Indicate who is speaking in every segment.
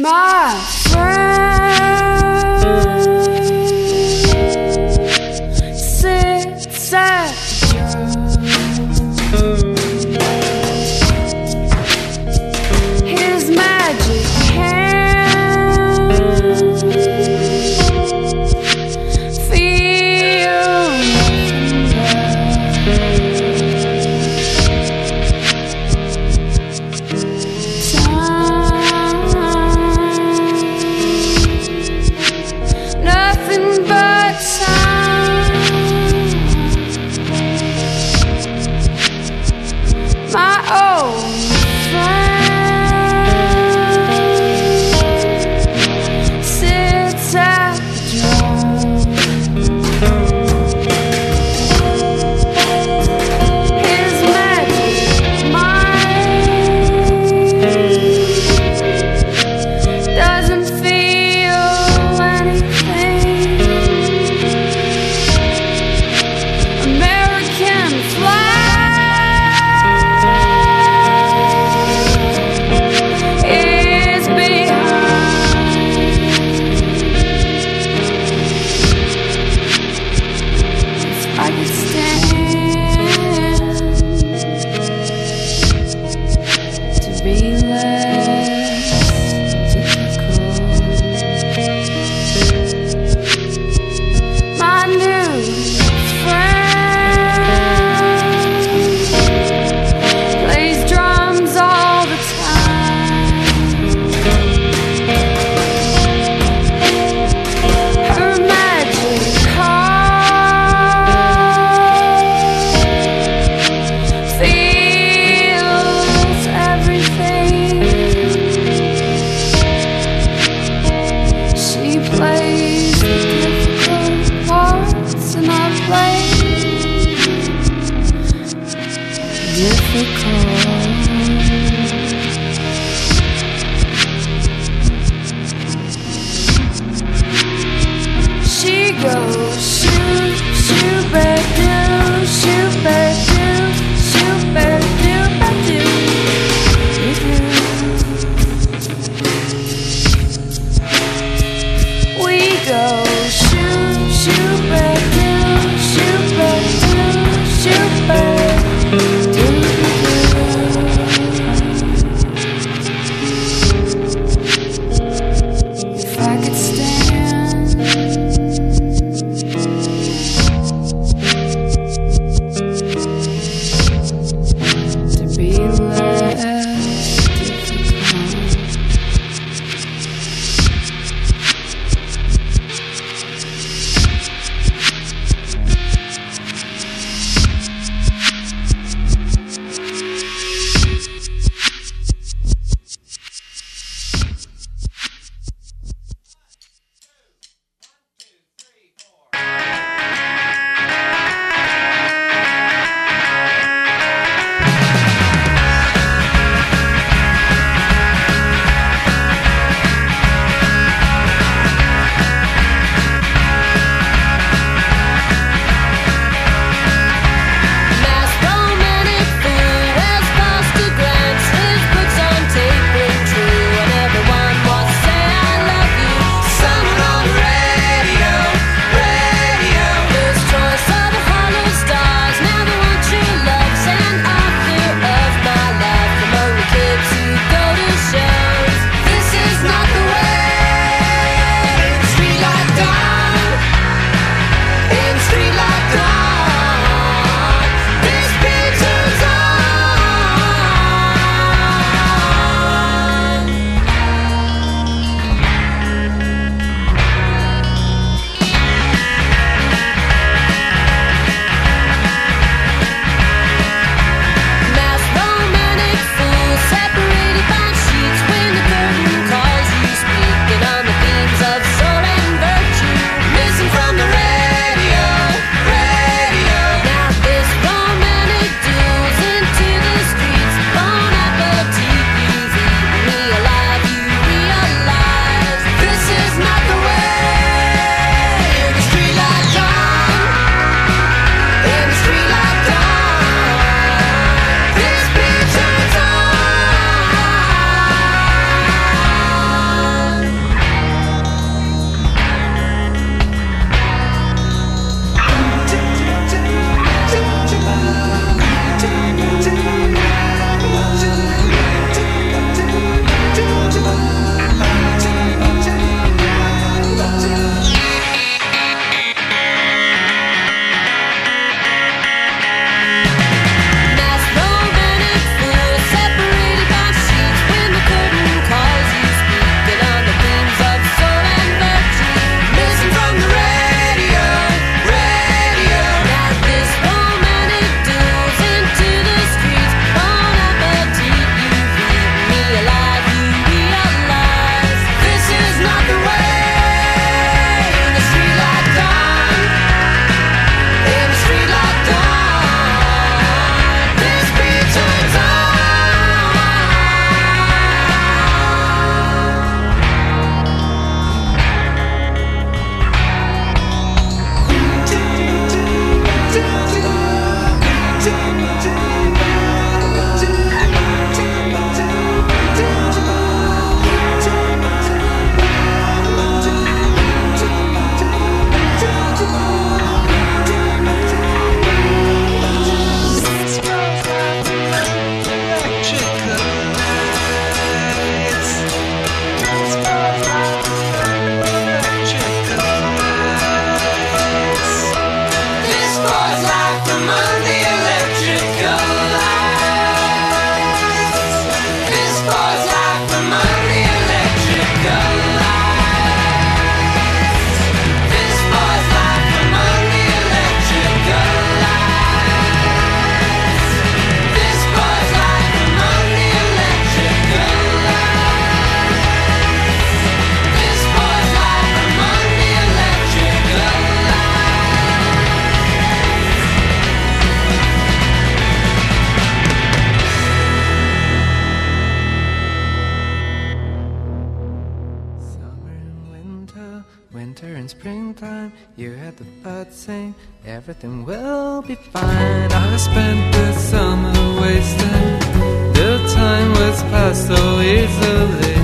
Speaker 1: My friend everything
Speaker 2: will be fine. I spent the summer wasting, the time was passed so easily.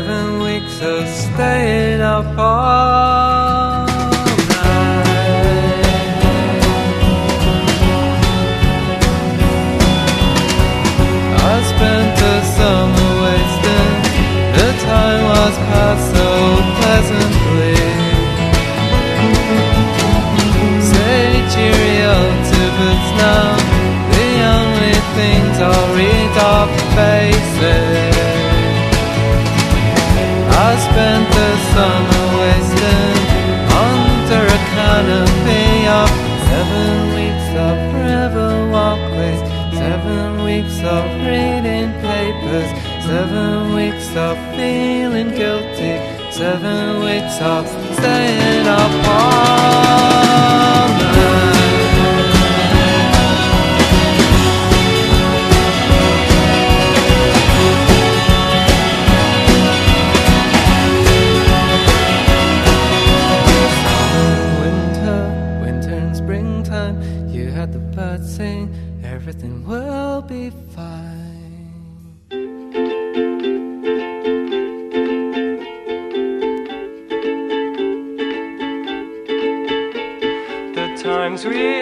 Speaker 2: Seven weeks of staying up all night. I spent the summer wasting, the time was passed so pleasantly. Say cheerio to birds now, the only things I'll read are faces. Summer wasting under a canopy of seven weeks of river walkways, seven weeks of reading papers, seven weeks of feeling guilty, seven weeks of staying up the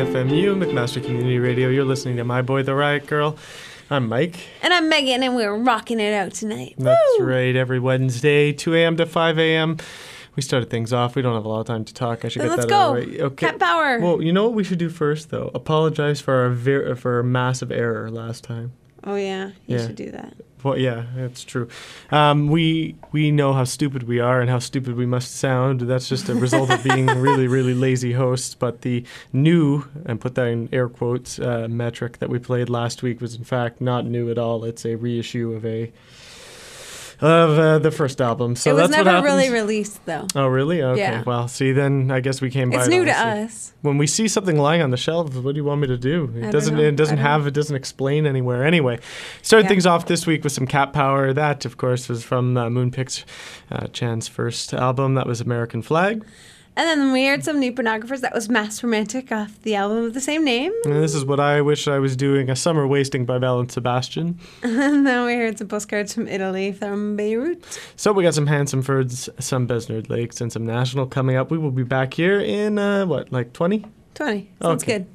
Speaker 3: 93.3 CFMU, McMaster Community Radio. You're listening to My Boy the Riot Girl. I'm Mike.
Speaker 4: And I'm Megan, and we're rocking it out tonight.
Speaker 3: That's
Speaker 4: Woo!
Speaker 3: right. Every Wednesday, 2 a.m. to 5 a.m. We started things off. We don't have a lot of time to talk. I should get
Speaker 4: let's
Speaker 3: that out
Speaker 4: go.
Speaker 3: of the way. Okay.
Speaker 4: Cat power.
Speaker 3: Well, you know what we should do first, though? Apologize for our ver- for our massive error last time.
Speaker 4: oh yeah, you
Speaker 3: Yeah.
Speaker 4: should do that.
Speaker 3: Well, yeah, that's true. Um, we we know how stupid we are and how stupid we must sound. That's just a result of being really, really lazy hosts. But the new, and put that in air quotes, uh, metric that we played last week was in fact not new at all. It's a reissue of a of uh, the first album. So
Speaker 4: it was never really released though.
Speaker 3: Oh, really? Okay.
Speaker 4: Yeah.
Speaker 3: Well, see, then I guess we came by.
Speaker 4: It's
Speaker 3: it
Speaker 4: new to us.
Speaker 3: When we see something lying on the shelf, what do you want me to do? It
Speaker 4: don't
Speaker 3: doesn't.
Speaker 4: know.
Speaker 3: It doesn't
Speaker 4: I
Speaker 3: have. It doesn't explain anywhere. Anyway, started
Speaker 4: Yeah.
Speaker 3: things off this week with some Cat Power. That, of course, was from uh, Moonpix, uh, Chan's first album. That was American Flag.
Speaker 4: And then we heard some new pornographers. That was Mass Romantic off the album of the same name.
Speaker 3: And this is what I wish I was doing: "A Summer Wasting" by Belle and Sebastian.
Speaker 4: And then we heard some postcards from Italy, from Beirut.
Speaker 3: So we got some Handsome Furs, some Besnard Lakes, and some National coming up. We will be back here in uh, what, like twenty?
Speaker 4: 20. Sounds
Speaker 3: Okay.
Speaker 4: good.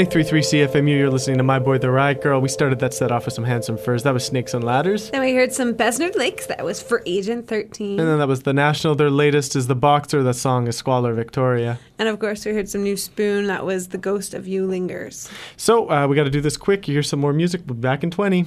Speaker 3: 93.3 CFMU, you're listening to My Boy the Riot Girl. We started that set off with some Handsome Furs. That was Snakes on Ladders.
Speaker 4: Then we heard some Besnard Lakes. That was for Agent 13.
Speaker 3: And then that was The National. Their latest is The Boxer. That song is Squalor Victoria.
Speaker 4: And of course, we heard some new Spoon. That was The Ghost of You Lingers.
Speaker 3: So uh, we got to do this quick. You hear some more music. We'll be back in 20.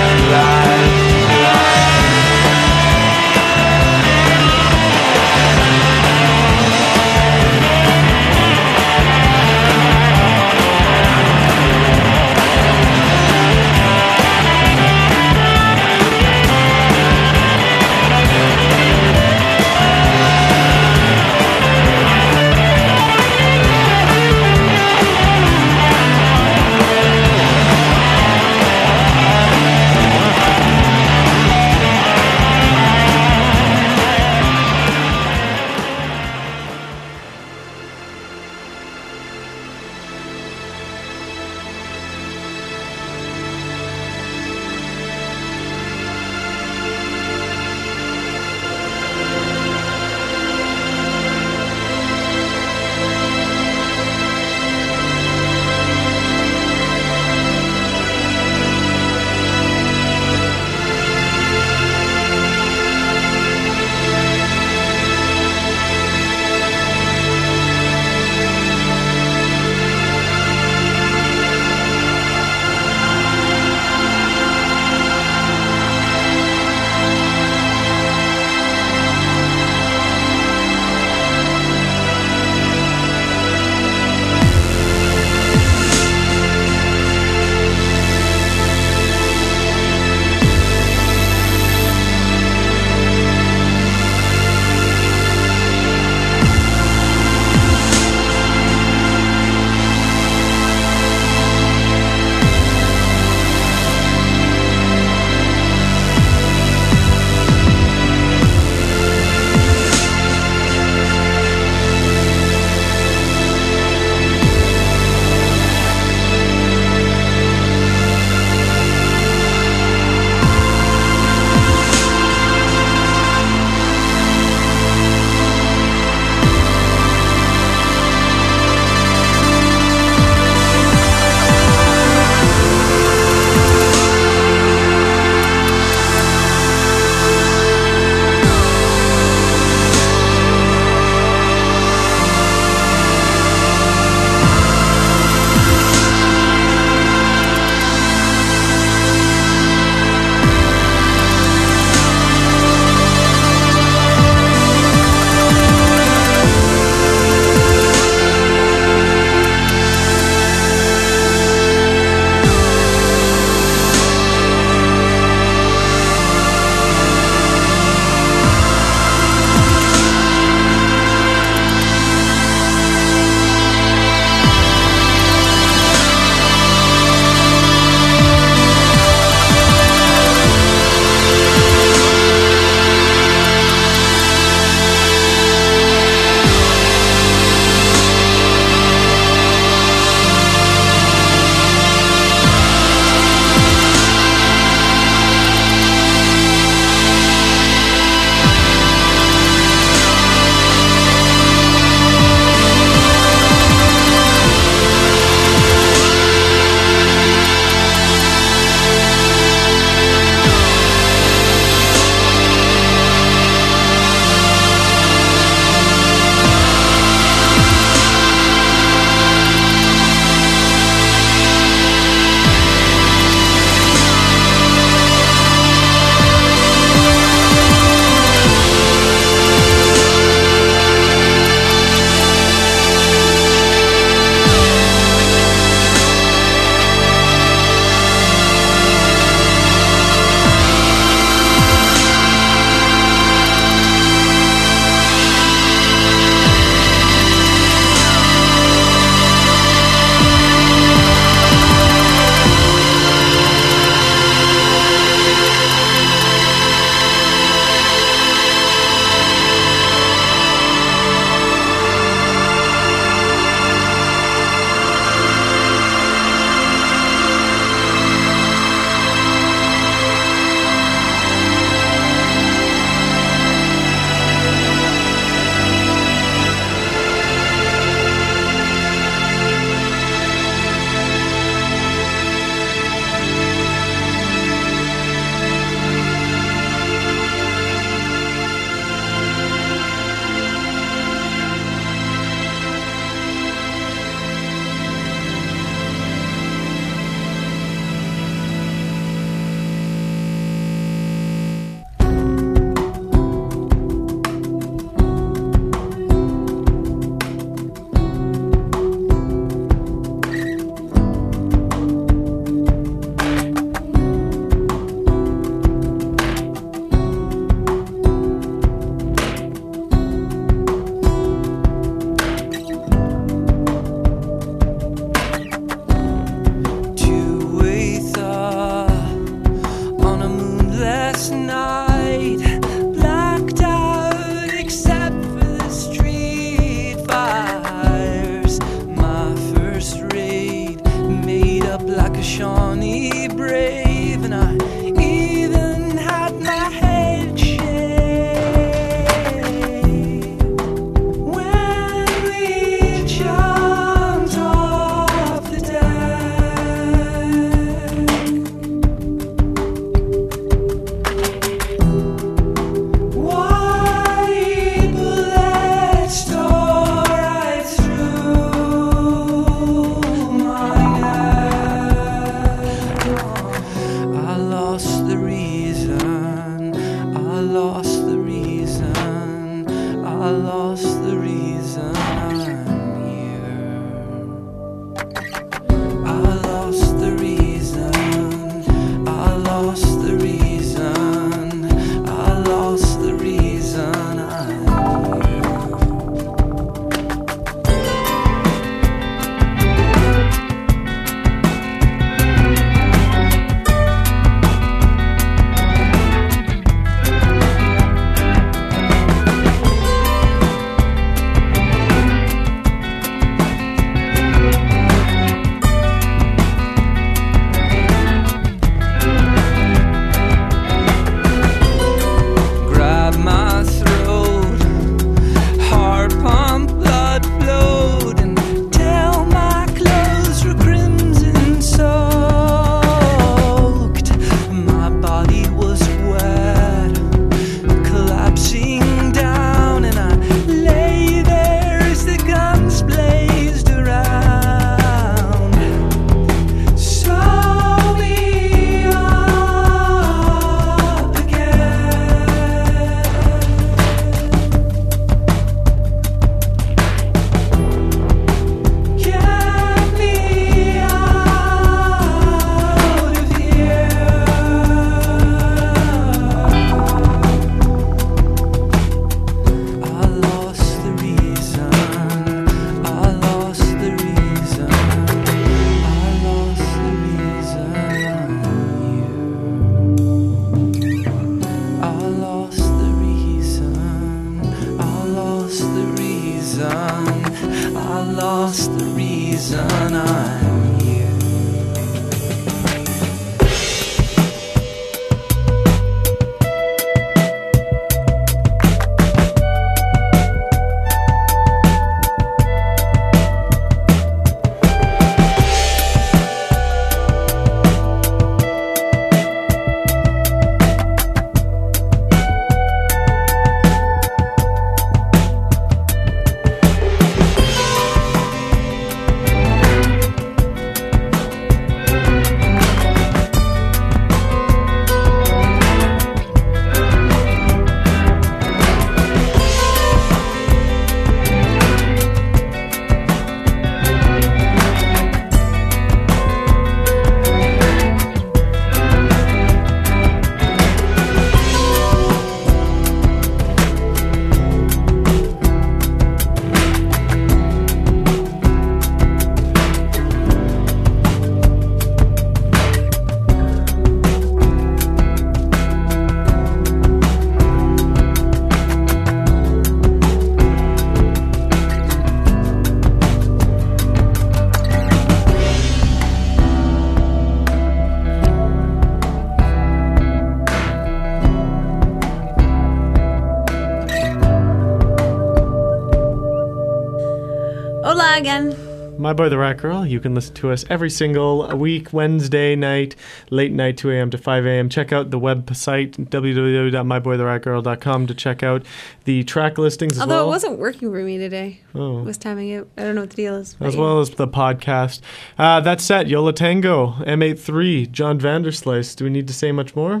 Speaker 2: My
Speaker 3: Boy the Rat Girl. You can listen to us every single week, Wednesday night, late night, 2 a.m. to 5 a.m. Check out the website, www.myboytheratgirl.com, to check out the track listings as
Speaker 4: Although
Speaker 3: well.
Speaker 4: it wasn't working for me today.
Speaker 3: Oh.
Speaker 4: It was timing out. I don't know what the deal is.
Speaker 3: as well as the podcast. Uh, that's set. Yo La Tengo, M83, John Vanderslice. Do we need to say much more?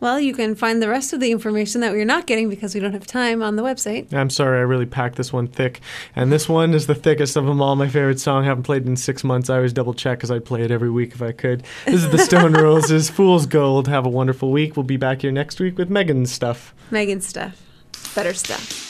Speaker 4: Well, you can find the rest of the information that we're not getting because we don't have time on the website.
Speaker 3: I'm sorry, I really packed this one thick. And this one is the thickest of them all. My favorite song. haven't played it in six months. I always double check because I'd play it every week if I could. This is the Stone Roses, Fool's Gold. Have a wonderful week. We'll be back here next week with Megan's stuff.
Speaker 4: Megan's stuff. Better stuff.